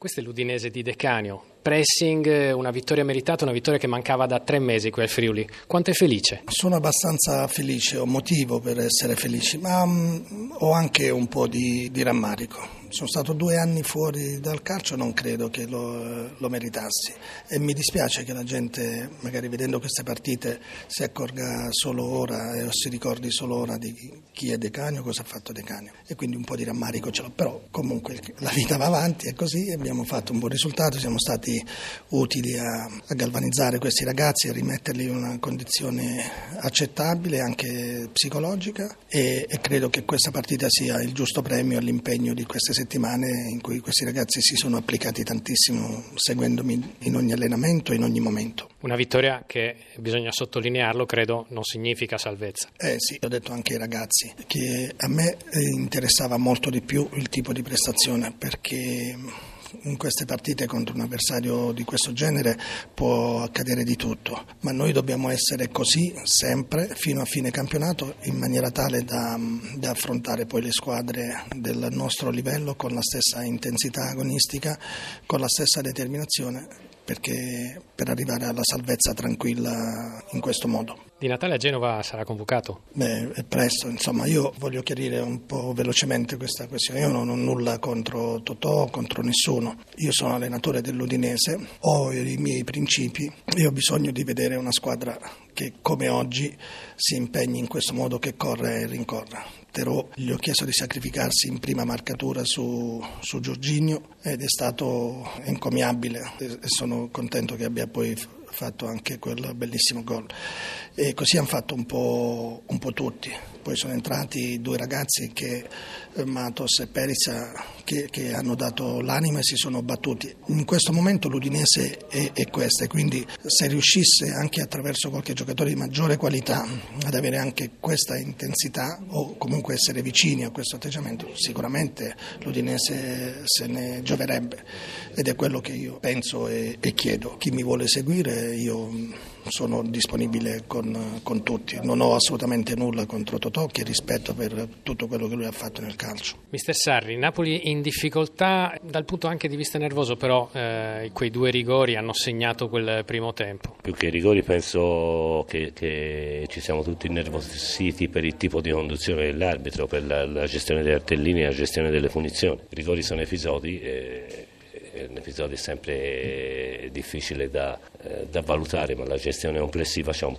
Questo è l'Udinese di Decanio. Pressing, una vittoria meritata, una vittoria che mancava da tre mesi qui al Friuli. Quanto è felice? Sono abbastanza felice, ho motivo per essere felice, ma um, ho anche un po' di, di rammarico sono stato due anni fuori dal calcio, non credo che lo, lo, meritassi. E mi dispiace che la gente, magari vedendo queste partite, si accorga solo ora e si ricordi solo ora di chi è Decanio, cosa ha fatto Decanio e quindi un po' di rammarico ce l'ho, però comunque la vita va avanti, è così, abbiamo fatto un buon risultato, siamo stati utili a, a galvanizzare questi ragazzi, a rimetterli in una condizione accettabile anche psicologica. E, e credo che questa partita sia il giusto premio all'impegno di queste settimane in cui questi ragazzi si sono applicati tantissimo seguendomi in ogni allenamento, in ogni momento. Una vittoria che, bisogna sottolinearlo, credo non significa salvezza. Eh sì, ho detto anche ai ragazzi che a me eh, interessava molto di più il tipo di prestazione perché in queste partite contro un avversario di questo genere può accadere di tutto, ma noi dobbiamo essere così sempre fino a fine campionato in maniera tale da, da affrontare poi le squadre del nostro livello con la stessa intensità agonistica, con la stessa determinazione perché per arrivare alla salvezza tranquilla in questo modo. Di Natale a Genova sarà convocato? Beh, è presto, insomma, io voglio chiarire un po' velocemente questa questione. Io non ho nulla contro Totò, contro nessuno. Io sono allenatore dell'Udinese, ho i miei principi e ho bisogno di vedere una squadra che come oggi si impegni in questo modo, che corre e rincorra. Terò gli ho chiesto di sacrificarsi in prima marcatura su, su Giorginio ed è stato encomiabile e sono contento che abbia poi fatto anche quel bellissimo gol. E così hanno fatto un po', un po tutti. Poi sono entrati due ragazzi che, eh, Matos e Perizza che, che, hanno dato l'anima e si sono battuti. In questo momento l'Udinese è, è questa e quindi se riuscisse anche attraverso qualche giocatore di maggiore qualità ad avere anche questa intensità o comunque essere vicini a questo atteggiamento, sicuramente l'Udinese se ne gioverebbe ed è quello che io penso e, e chiedo. Chi mi vuole seguire io sono disponibile con, con, tutti, non ho assolutamente nulla contro Totò che rispetto per tutto quello che lui ha fatto nel calcio. Mister Sarri, Napoli in difficoltà dal punto anche di vista nervoso, però eh, quei due rigori hanno segnato quel primo tempo. Più che i rigori penso che, che ci siamo tutti innervositi per il tipo di conduzione dell'arbitro, per la, la gestione dei cartellini e la gestione delle punizioni. I rigori sono episodi. E un episodio sempre difficile da, eh, da, valutare, ma la gestione complessiva ci ha un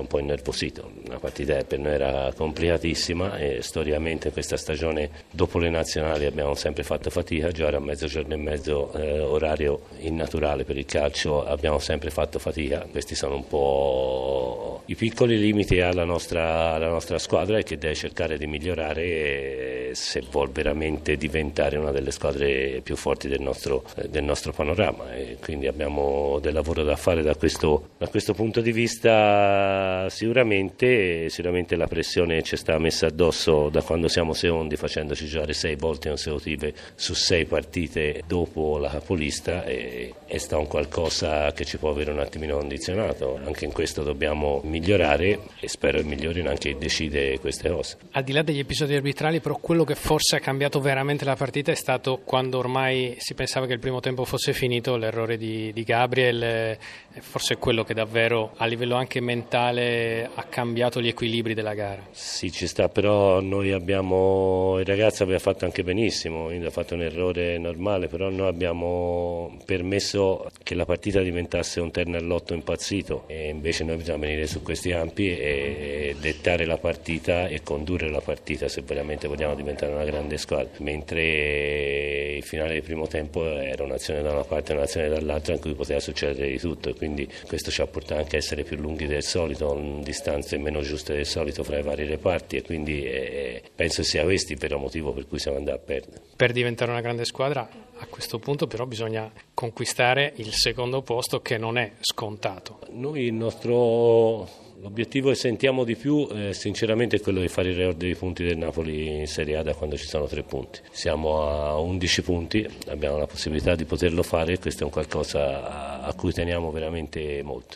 un po innervosito. La partita per noi era complicatissima e storicamente questa stagione dopo le nazionali abbiamo sempre fatto fatica, giocare a mezzogiorno e mezzo eh, orario innaturale per il calcio. Abbiamo sempre fatto fatica, questi sono un po' i piccoli limiti alla nostra, alla nostra squadra e che deve cercare di migliorare se vuol veramente diventare una delle squadre più forti del nostro, del nostro panorama e quindi abbiamo del lavoro da fare da questo, da questo punto di vista sicuramente, sicuramente la pressione ci sta messa addosso da quando siamo secondi facendoci giocare sei volte consecutive su sei partite dopo la capolista e è stato un qualcosa che ci può avere un attimino condizionato, anche in questo dobbiamo migliorare e spero migliorino anche chi decide queste cose. Al di là degli episodi arbitrali però quello che forse ha cambiato veramente la partita è stato quando ormai si pensava che il primo tempo fosse finito, l'errore di, di Gabriel, eh, forse è quello che davvero a livello anche mentale ha cambiato gli equilibri della gara. Sì, ci sta, però noi abbiamo, il ragazzo aveva fatto anche benissimo, ha fatto un errore normale, però noi abbiamo permesso che la partita diventasse un terno all'otto impazzito e invece noi bisogna venire su questi campi e dettare la partita e condurre la partita se veramente vogliamo diventare una grande squadra, mentre il finale del primo tempo era un'azione da una parte e un'azione dall'altra in cui poteva succedere di tutto e quindi questo ci ha portato anche a essere più lunghi del solito, distanze meno giuste del solito fra i vari reparti e quindi eh, penso sia questo il vero motivo per cui siamo andati a perdere. Per diventare una grande squadra a questo punto però bisogna conquistare il secondo posto che non è scontato. Noi il nostro L'obiettivo che sentiamo di più eh, sinceramente è quello di fare il record dei punti del Napoli in Serie A da quando ci sono tre punti. Siamo a 11 punti, abbiamo la possibilità di poterlo fare e questo è un qualcosa a cui teniamo veramente molto.